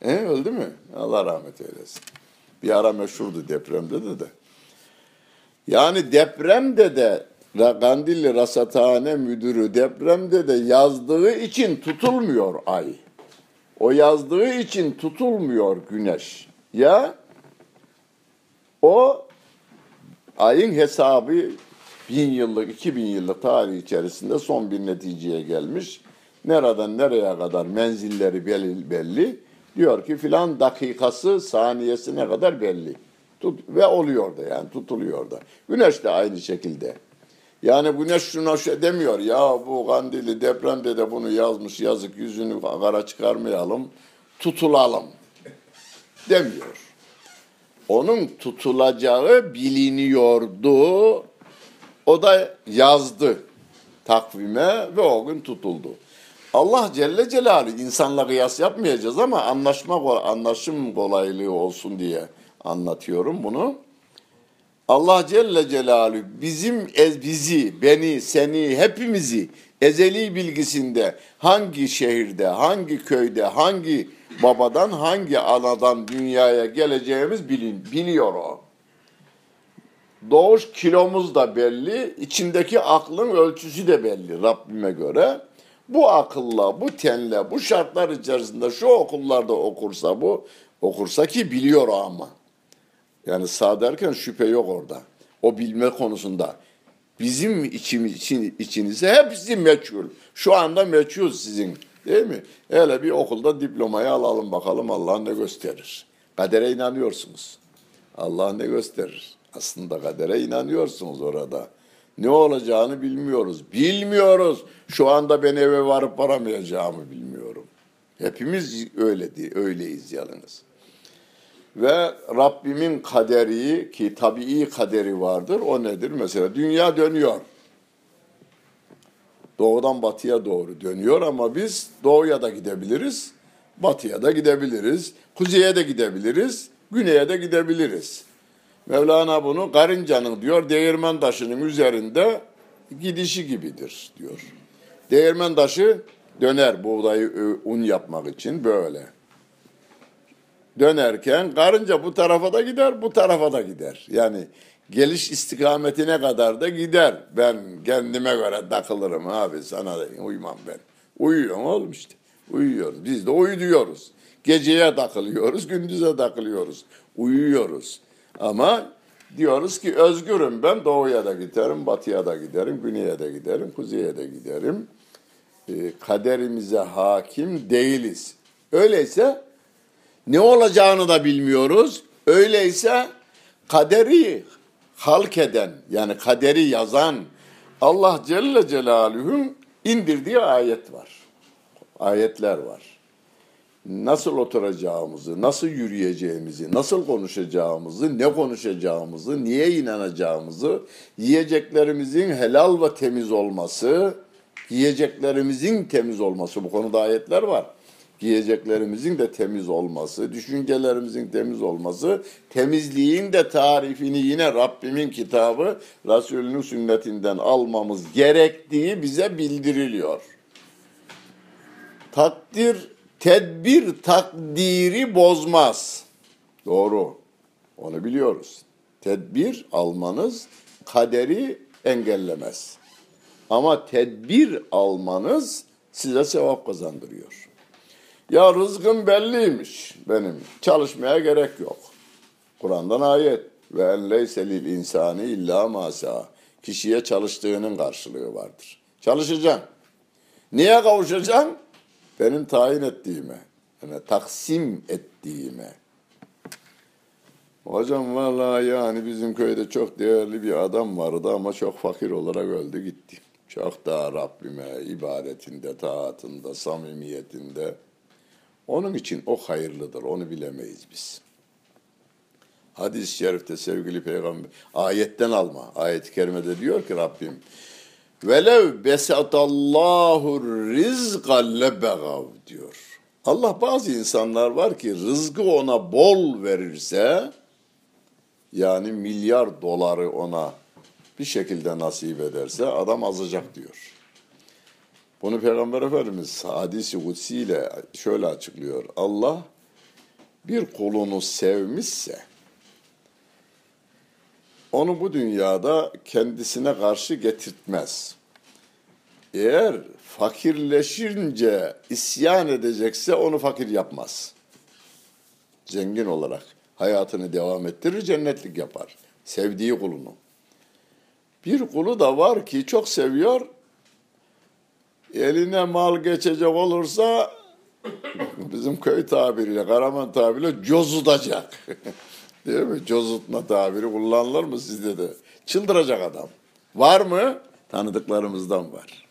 He, öldü mü? Allah rahmet eylesin. Bir ara meşhurdu deprem dede de. Yani deprem dede Kandilli Rasathane Müdürü depremde de yazdığı için tutulmuyor ay. O yazdığı için tutulmuyor güneş. Ya o ayın hesabı bin yıllık, iki bin yıllık tarih içerisinde son bir neticeye gelmiş. Nereden nereye kadar menzilleri belli, belli. Diyor ki filan dakikası saniyesine kadar belli. Tut, ve oluyor da yani tutuluyor da. Güneş de aynı şekilde. Yani güneş şuna şey demiyor ya bu kandili depremde de bunu yazmış yazık yüzünü kara çıkarmayalım tutulalım demiyor. Onun tutulacağı biliniyordu. O da yazdı takvime ve o gün tutuldu. Allah Celle Celaluhu insanla kıyas yapmayacağız ama anlaşma anlaşım kolaylığı olsun diye anlatıyorum bunu. Allah Celle Celaluhu bizim ez bizi, beni, seni, hepimizi ezeli bilgisinde hangi şehirde, hangi köyde, hangi babadan, hangi anadan dünyaya geleceğimiz bilin, biliyor o. Doğuş kilomuz da belli, içindeki aklın ölçüsü de belli Rabbime göre. Bu akılla, bu tenle, bu şartlar içerisinde şu okullarda okursa bu, okursa ki biliyor ama. Yani sağ derken şüphe yok orada. O bilme konusunda. Bizim içim, için, içinize hepsi meçhul. Şu anda meçhul sizin. Değil mi? Hele bir okulda diplomayı alalım bakalım Allah ne gösterir. Kadere inanıyorsunuz. Allah ne gösterir? Aslında kadere inanıyorsunuz orada. Ne olacağını bilmiyoruz. Bilmiyoruz. Şu anda ben eve varıp varamayacağımı bilmiyorum. Hepimiz öyle öyleyiz yalnız. Ve Rabbimin kaderi ki tabii kaderi vardır. O nedir? Mesela dünya dönüyor. Doğudan batıya doğru dönüyor ama biz doğuya da gidebiliriz, batıya da gidebiliriz, kuzeye de gidebiliriz, güneye de gidebiliriz. Mevlana bunu karıncanın diyor değirmen taşının üzerinde gidişi gibidir diyor. Değirmen taşı döner buğdayı un yapmak için böyle dönerken karınca bu tarafa da gider, bu tarafa da gider. Yani geliş istikametine kadar da gider. Ben kendime göre takılırım abi sana da uymam ben. Uyuyorum oğlum işte. Uyuyoruz. Biz de uyuyoruz. Geceye takılıyoruz, gündüze takılıyoruz. Uyuyoruz. Ama diyoruz ki özgürüm ben doğuya da giderim, batıya da giderim, güneye de giderim, kuzeye de giderim. E, kaderimize hakim değiliz. Öyleyse ne olacağını da bilmiyoruz. Öyleyse kaderi halk eden yani kaderi yazan Allah Celle Celaluhu'nun indirdiği ayet var. Ayetler var. Nasıl oturacağımızı, nasıl yürüyeceğimizi, nasıl konuşacağımızı, ne konuşacağımızı, niye inanacağımızı, yiyeceklerimizin helal ve temiz olması, yiyeceklerimizin temiz olması bu konuda ayetler var giyeceklerimizin de temiz olması, düşüncelerimizin temiz olması, temizliğin de tarifini yine Rabbimin kitabı, Resulünün sünnetinden almamız gerektiği bize bildiriliyor. Takdir, tedbir takdiri bozmaz. Doğru. Onu biliyoruz. Tedbir almanız kaderi engellemez. Ama tedbir almanız size sevap kazandırıyor. Ya rızkım belliymiş benim. Çalışmaya gerek yok. Kur'an'dan ayet. Ve en leyse lil insani illa masa. Kişiye çalıştığının karşılığı vardır. Çalışacaksın. Niye kavuşacaksın? Benim tayin ettiğime. Yani taksim ettiğime. Hocam vallahi yani bizim köyde çok değerli bir adam vardı ama çok fakir olarak öldü gitti. Çok daha Rabbime ibadetinde, taatında, samimiyetinde. Onun için o hayırlıdır, onu bilemeyiz biz. Hadis-i şerifte sevgili peygamber, ayetten alma. Ayet-i kerimede diyor ki Rabbim, Velev besatallahu rizqa lebegav diyor. Allah bazı insanlar var ki rızkı ona bol verirse, yani milyar doları ona bir şekilde nasip ederse adam azacak diyor. Bunu Peygamber Efendimiz hadisi kutsi ile şöyle açıklıyor. Allah bir kulunu sevmişse onu bu dünyada kendisine karşı getirtmez. Eğer fakirleşince isyan edecekse onu fakir yapmaz. Zengin olarak hayatını devam ettirir, cennetlik yapar. Sevdiği kulunu. Bir kulu da var ki çok seviyor, eline mal geçecek olursa bizim köy tabiriyle, Karaman tabiriyle cozutacak. Değil mi? Cozutma tabiri kullanılır mı sizde de? Çıldıracak adam. Var mı? Tanıdıklarımızdan var.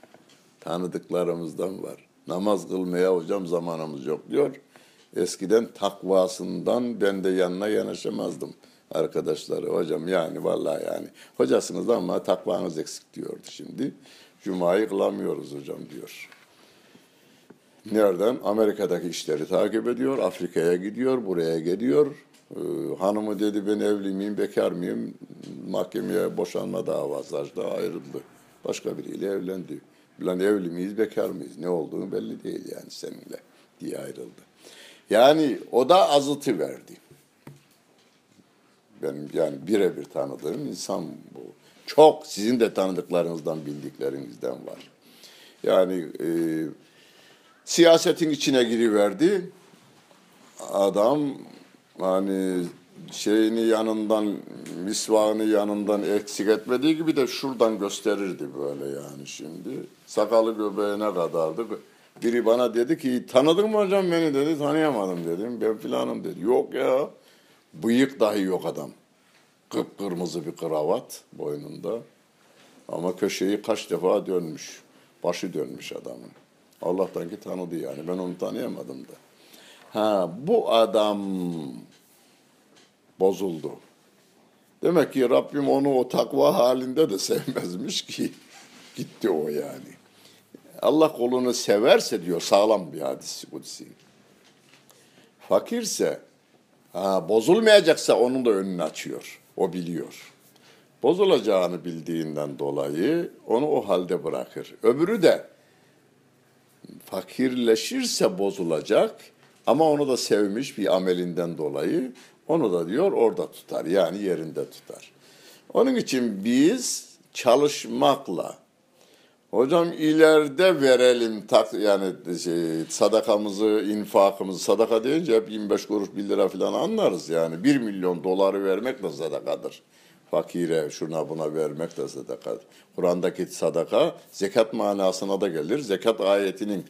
Tanıdıklarımızdan var. Namaz kılmaya hocam zamanımız yok diyor. Eskiden takvasından ben de yanına yanaşamazdım arkadaşları. Hocam yani vallahi yani hocasınız ama takvanız eksik diyordu şimdi. Cuma'yı kılamıyoruz hocam diyor. Nereden? Amerika'daki işleri takip ediyor, Afrika'ya gidiyor, buraya geliyor. Ee, hanımı dedi ben evli miyim, bekar mıyım? Mahkemeye boşanma davası açtı, ayrıldı. Başka biriyle evlendi. Lan evli miyiz, bekar mıyız? Ne olduğunu belli değil yani seninle diye ayrıldı. Yani o da azıtı verdi. Benim yani birebir tanıdığım insan bu. Çok sizin de tanıdıklarınızdan, bildiklerinizden var. Yani e, siyasetin içine giriverdi. Adam hani şeyini yanından, misvağını yanından eksik etmediği gibi de şuradan gösterirdi böyle yani şimdi. Sakalı göbeğine kadardı. Biri bana dedi ki tanıdın mı hocam beni dedi. Tanıyamadım dedim. Ben filanım dedi. Yok ya. Bıyık dahi yok adam. Kıpkırmızı bir kravat boynunda. Ama köşeyi kaç defa dönmüş. Başı dönmüş adamın. Allah'tan ki tanıdı yani. Ben onu tanıyamadım da. Ha bu adam bozuldu. Demek ki Rabbim onu o takva halinde de sevmezmiş ki gitti o yani. Allah kolunu severse diyor sağlam bir hadis kutsi. Fakirse ha, bozulmayacaksa onun da önünü açıyor. O biliyor. Bozulacağını bildiğinden dolayı onu o halde bırakır. Öbürü de fakirleşirse bozulacak ama onu da sevmiş bir amelinden dolayı onu da diyor orada tutar yani yerinde tutar. Onun için biz çalışmakla hocam ileride verelim tak yani şey, sadakamızı, infakımızı sadaka deyince hep 25 kuruş 1 lira falan anlarız yani 1 milyon doları vermek de sadakadır. Fakire şuna buna vermek de sadakadır. Kur'an'daki sadaka zekat manasına da gelir. Zekat ayetinin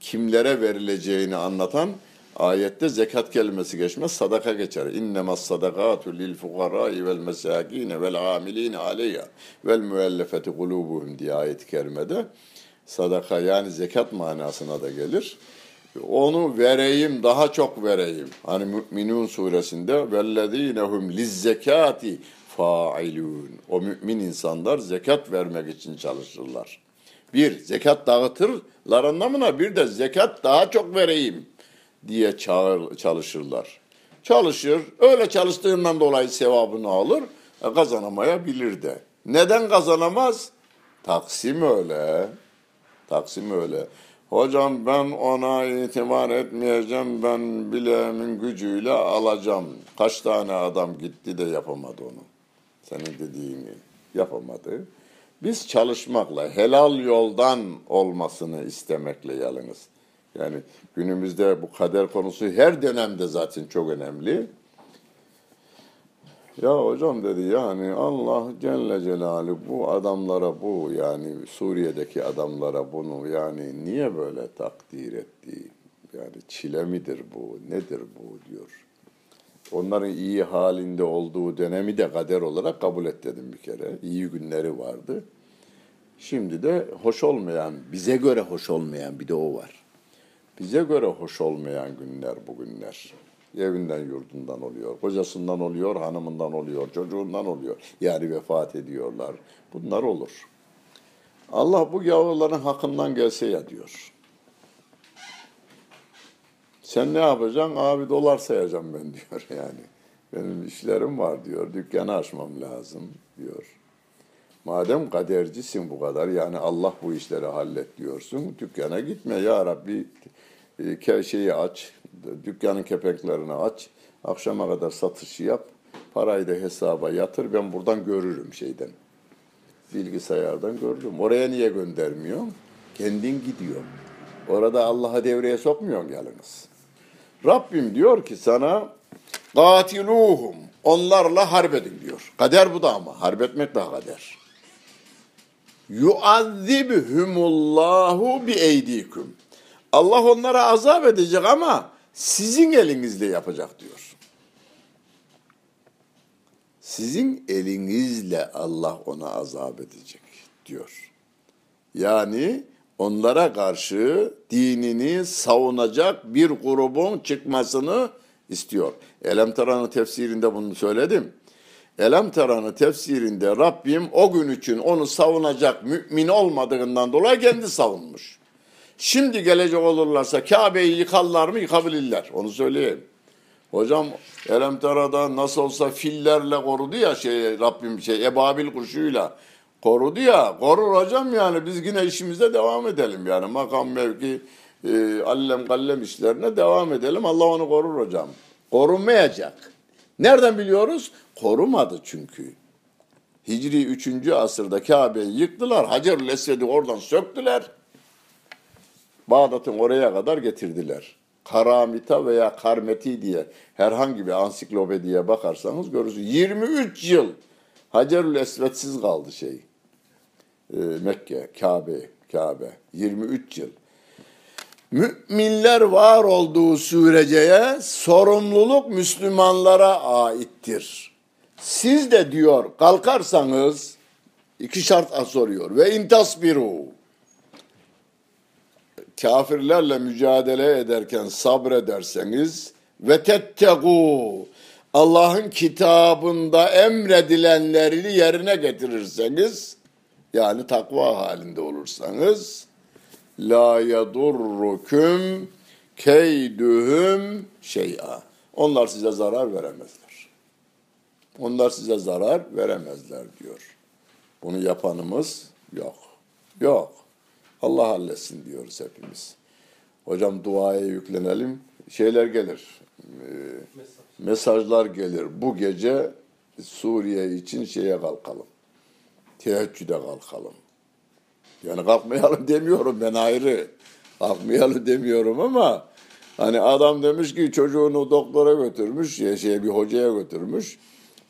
kimlere verileceğini anlatan Ayette zekat kelimesi geçmez, sadaka geçer. İnnemas sadakatu lil fukarai vel mesakine vel amiline aleyha vel müellefeti kulubuhum diye ayet-i kerimede sadaka yani zekat manasına da gelir. Onu vereyim, daha çok vereyim. Hani Mü'minun suresinde vellezinehum lizzekati failun. O mümin insanlar zekat vermek için çalışırlar. Bir, zekat dağıtırlar anlamına bir de zekat daha çok vereyim diye çağır, çalışırlar. Çalışır, öyle çalıştığından dolayı sevabını alır, e, kazanamayabilir de. Neden kazanamaz? Taksim öyle. Taksim öyle. Hocam ben ona itibar etmeyeceğim, ben bileğimin gücüyle alacağım. Kaç tane adam gitti de yapamadı onu. Senin dediğini yapamadı. Biz çalışmakla, helal yoldan olmasını istemekle yalnız. Yani günümüzde bu kader konusu her dönemde zaten çok önemli. Ya hocam dedi yani Allah Celle Celaluhu bu adamlara bu yani Suriye'deki adamlara bunu yani niye böyle takdir etti? Yani çile midir bu, nedir bu diyor. Onların iyi halinde olduğu dönemi de kader olarak kabul et dedim bir kere. İyi günleri vardı. Şimdi de hoş olmayan, bize göre hoş olmayan bir de o var. Bize göre hoş olmayan günler bu günler. Evinden yurdundan oluyor, kocasından oluyor, hanımından oluyor, çocuğundan oluyor. Yani vefat ediyorlar. Bunlar olur. Allah bu yavruların hakkından gelse ya diyor. Sen ne yapacaksın? Abi dolar sayacağım ben diyor yani. Benim işlerim var diyor. Dükkanı açmam lazım diyor. Madem kadercisin bu kadar yani Allah bu işleri hallet diyorsun. Dükkana gitme ya Rabbi şeyi aç. Dükkanın kepenklerini aç. Akşama kadar satışı yap. Parayı da hesaba yatır. Ben buradan görürüm şeyden. Bilgisayardan görürüm. Oraya niye göndermiyor? Kendin gidiyor. Orada Allah'a devreye sokmuyorsun yalnız. Rabbim diyor ki sana katiluhum onlarla harbedin diyor. Kader bu da ama harbetmek daha kader. Yuazzibhumullahu bi eydikum. Allah onlara azap edecek ama sizin elinizle yapacak diyor. Sizin elinizle Allah ona azap edecek diyor. Yani onlara karşı dinini savunacak bir grubun çıkmasını istiyor. Elem Taran'ın tefsirinde bunu söyledim. Elem Taran'ın tefsirinde Rabbim o gün için onu savunacak mümin olmadığından dolayı kendi savunmuş. Şimdi gelecek olurlarsa Kabe'yi yıkarlar mı? Yıkabilirler. Onu söyleyeyim. Hocam Elem Tara'da nasıl olsa fillerle korudu ya şey Rabbim şey ebabil kuşuyla korudu ya. Korur hocam yani biz yine işimize devam edelim yani makam mevki e, allem kallem işlerine devam edelim. Allah onu korur hocam. Korunmayacak. Nereden biliyoruz? Korumadı çünkü. Hicri 3. asırda Kabe'yi yıktılar. Hacer-ül Esved'i oradan söktüler. Bağdat'ın oraya kadar getirdiler. Karamita veya Karmeti diye herhangi bir ansiklopediye bakarsanız görürsünüz. 23 yıl Hacerül Esved'siz kaldı şey. E, Mekke, Kabe, Kabe. 23 yıl. Müminler var olduğu süreceye sorumluluk Müslümanlara aittir. Siz de diyor kalkarsanız iki şart soruyor ve intasbiru kafirlerle mücadele ederken sabrederseniz ve tettegu Allah'ın kitabında emredilenlerini yerine getirirseniz yani takva halinde olursanız la yadurrukum keyduhum şey'a. Onlar size zarar veremezler. Onlar size zarar veremezler diyor. Bunu yapanımız yok. Yok. Allah halletsin diyoruz hepimiz. Hocam duaya yüklenelim. Şeyler gelir. E, mesajlar gelir. Bu gece Suriye için şeye kalkalım. Teheccüde kalkalım. Yani kalkmayalım demiyorum ben ayrı. Kalkmayalım demiyorum ama hani adam demiş ki çocuğunu doktora götürmüş, ya şeye bir hocaya götürmüş.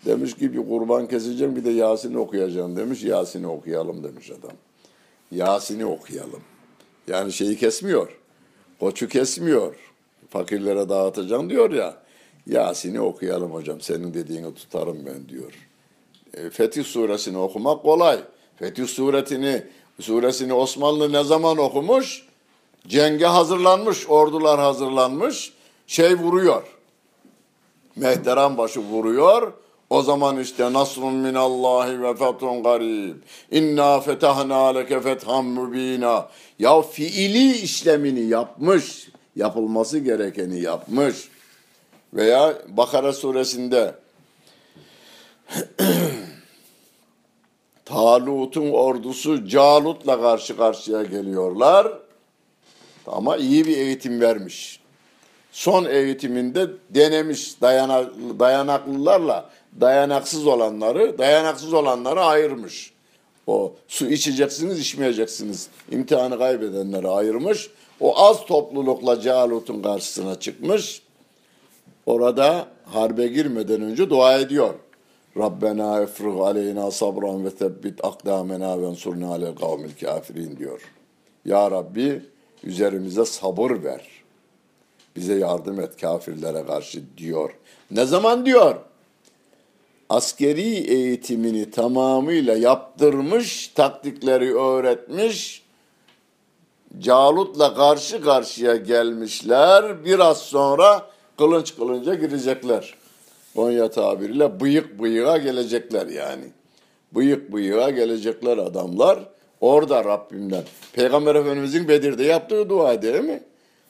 Demiş ki bir kurban keseceğim bir de Yasin okuyacağım demiş. Yasin'i okuyalım demiş adam. Yasin'i okuyalım. Yani şeyi kesmiyor. Koçu kesmiyor. Fakirlere dağıtacağım diyor ya. Yasin'i okuyalım hocam. Senin dediğini tutarım ben diyor. E, Fetih suresini okumak kolay. Fetih suretini suresini Osmanlı ne zaman okumuş? Cenge hazırlanmış, ordular hazırlanmış. Şey vuruyor. Mehteran başı vuruyor. O zaman işte nasrun minallahi ve fethun garib. İnna fetahna leke fethan mubina. Ya fiili işlemini yapmış, yapılması gerekeni yapmış. Veya Bakara suresinde Talut'un ordusu Calut'la karşı karşıya geliyorlar. Ama iyi bir eğitim vermiş. Son eğitiminde denemiş dayanaklılarla dayanaksız olanları, dayanaksız olanları ayırmış. O su içeceksiniz, içmeyeceksiniz. İmtihanı kaybedenleri ayırmış. O az toplulukla Calut'un karşısına çıkmış. Orada harbe girmeden önce dua ediyor. Rabbena efrıg aleyna sabran ve tebbit akdamena ve ensurna alel kavmil kafirin diyor. Ya Rabbi üzerimize sabır ver. Bize yardım et kafirlere karşı diyor. Ne zaman diyor? Askeri eğitimini tamamıyla yaptırmış, taktikleri öğretmiş, Calut'la karşı karşıya gelmişler. Biraz sonra kılınç kılınca girecekler. Konya tabiriyle bıyık bıyığa gelecekler yani. Bıyık bıyığa gelecekler adamlar. Orada Rabbimden. Peygamber Efendimizin Bedir'de yaptığı dua değil mi?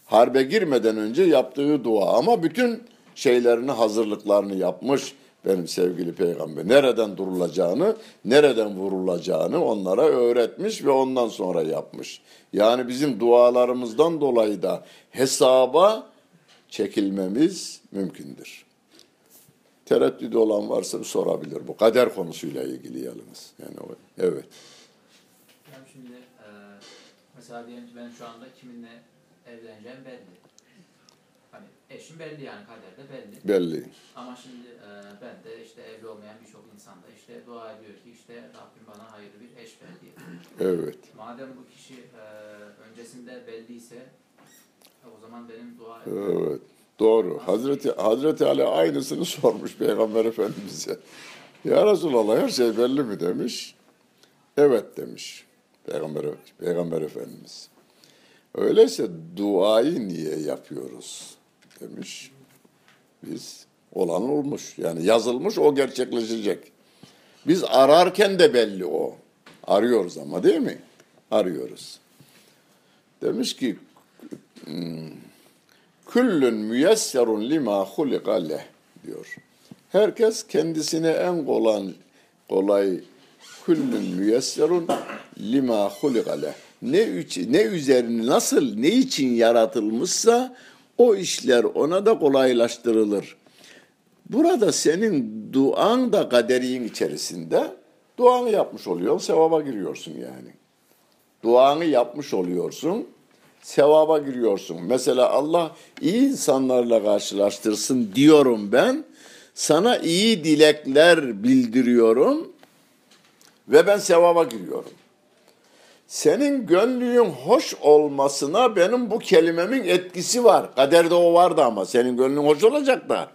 Harbe girmeden önce yaptığı dua ama bütün şeylerini hazırlıklarını yapmış benim sevgili peygamber. Nereden durulacağını, nereden vurulacağını onlara öğretmiş ve ondan sonra yapmış. Yani bizim dualarımızdan dolayı da hesaba çekilmemiz mümkündür. Tereddüt olan varsa bir sorabilir bu kader konusuyla ilgili yalnız. Yani o, evet. Yani şimdi e, mesela diyelim ki ben şu anda kiminle evleneceğim belli. Eşim belli yani kaderde belli. Belli. Ama şimdi e, ben de işte evli olmayan birçok insan da işte dua ediyor ki işte Rabbim bana hayırlı bir eş ver diye. Evet. Madem bu kişi e, öncesinde belliyse e, o zaman benim dua Evet. Doğru. Hazreti Hazreti Ali aynısını sormuş Peygamber Efendimiz'e. Ya Resulallah her şey belli mi demiş. Evet demiş Peygamber, Peygamber Efendimiz. Öyleyse duayı niye yapıyoruz demiş. Biz olan olmuş. Yani yazılmış o gerçekleşecek. Biz ararken de belli o. Arıyoruz ama değil mi? Arıyoruz. Demiş ki hmm, Küllün müyesserun lima hulika leh diyor. Herkes kendisine en kolay, kolay küllün müyesserun lima hulika leh. Ne, ne üzerine nasıl ne için yaratılmışsa o işler ona da kolaylaştırılır. Burada senin duan da kaderin içerisinde duanı yapmış oluyorsun, sevaba giriyorsun yani. Duanı yapmış oluyorsun, sevaba giriyorsun. Mesela Allah iyi insanlarla karşılaştırsın diyorum ben. Sana iyi dilekler bildiriyorum ve ben sevaba giriyorum. Senin gönlün hoş olmasına benim bu kelimemin etkisi var. Kaderde o vardı ama senin gönlün hoş olacak da.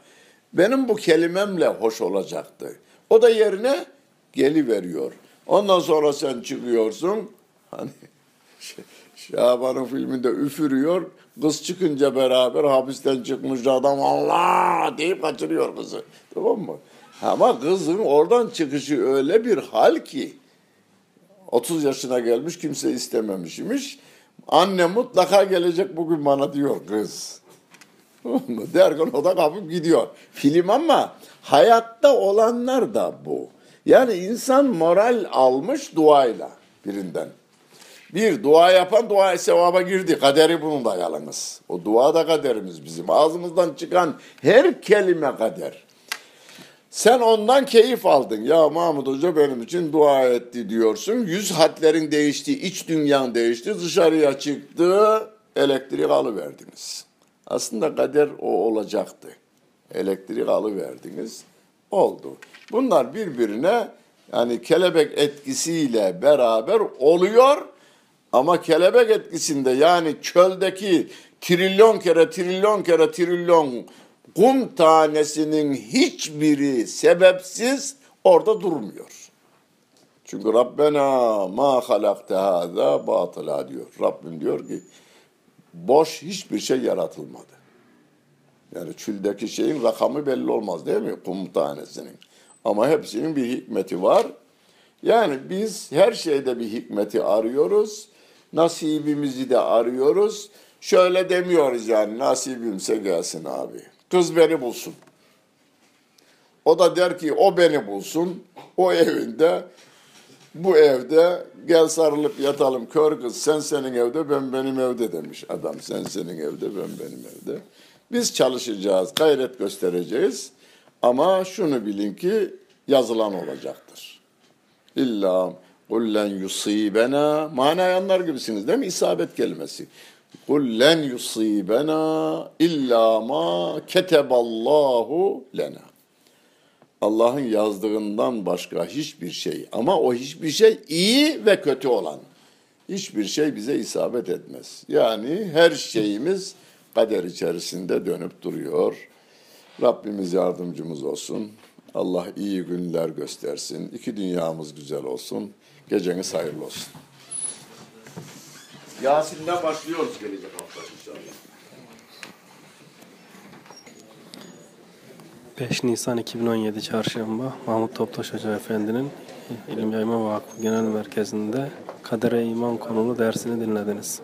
Benim bu kelimemle hoş olacaktı. O da yerine geliveriyor. Ondan sonra sen çıkıyorsun. Hani Şaban'ın filminde üfürüyor. Kız çıkınca beraber hapisten çıkmış adam Allah deyip kaçırıyor kızı. Tamam mı? Ama kızın oradan çıkışı öyle bir hal ki 30 yaşına gelmiş kimse istememişmiş. Anne mutlaka gelecek bugün bana diyor kız. Derken o da kapıp gidiyor. Film ama hayatta olanlar da bu. Yani insan moral almış duayla birinden. Bir, dua yapan dua sevaba girdi. Kaderi bunun da yalnız. O dua da kaderimiz bizim. Ağzımızdan çıkan her kelime kader. Sen ondan keyif aldın. Ya Mahmut Hoca benim için dua etti diyorsun. Yüz hatlerin değişti, iç dünyan değişti. Dışarıya çıktı, elektrik alıverdiniz. Aslında kader o olacaktı. Elektrik alıverdiniz. Oldu. Bunlar birbirine yani kelebek etkisiyle beraber oluyor ama kelebek etkisinde yani çöldeki trilyon kere trilyon kere trilyon kum tanesinin hiçbiri sebepsiz orada durmuyor. Çünkü Rabbena ma halakte hâzâ batıla diyor. Rabbim diyor ki boş hiçbir şey yaratılmadı. Yani çüldeki şeyin rakamı belli olmaz değil mi? Kum tanesinin. Ama hepsinin bir hikmeti var. Yani biz her şeyde bir hikmeti arıyoruz. Nasibimizi de arıyoruz. Şöyle demiyoruz yani nasibimse gelsin abi. Kız beni bulsun. O da der ki o beni bulsun. O evinde bu evde gel sarılıp yatalım kör kız sen senin evde ben benim evde demiş adam. Sen senin evde ben benim evde. Biz çalışacağız, gayret göstereceğiz. Ama şunu bilin ki yazılan olacaktır. İlla kullen yusibena manayanlar gibisiniz değil mi? İsabet kelimesi. Kullen yusibena illa ma keteballahu lena. Allah'ın yazdığından başka hiçbir şey ama o hiçbir şey iyi ve kötü olan. Hiçbir şey bize isabet etmez. Yani her şeyimiz kader içerisinde dönüp duruyor. Rabbimiz yardımcımız olsun. Allah iyi günler göstersin. İki dünyamız güzel olsun. Geceniz hayırlı olsun. Yasin'den başlıyoruz gelecek hafta inşallah. 5 Nisan 2017 Çarşamba Mahmut Toptaş Hoca Efendi'nin İlim Yayma Vakfı Genel Merkezi'nde Kadere İman konulu dersini dinlediniz.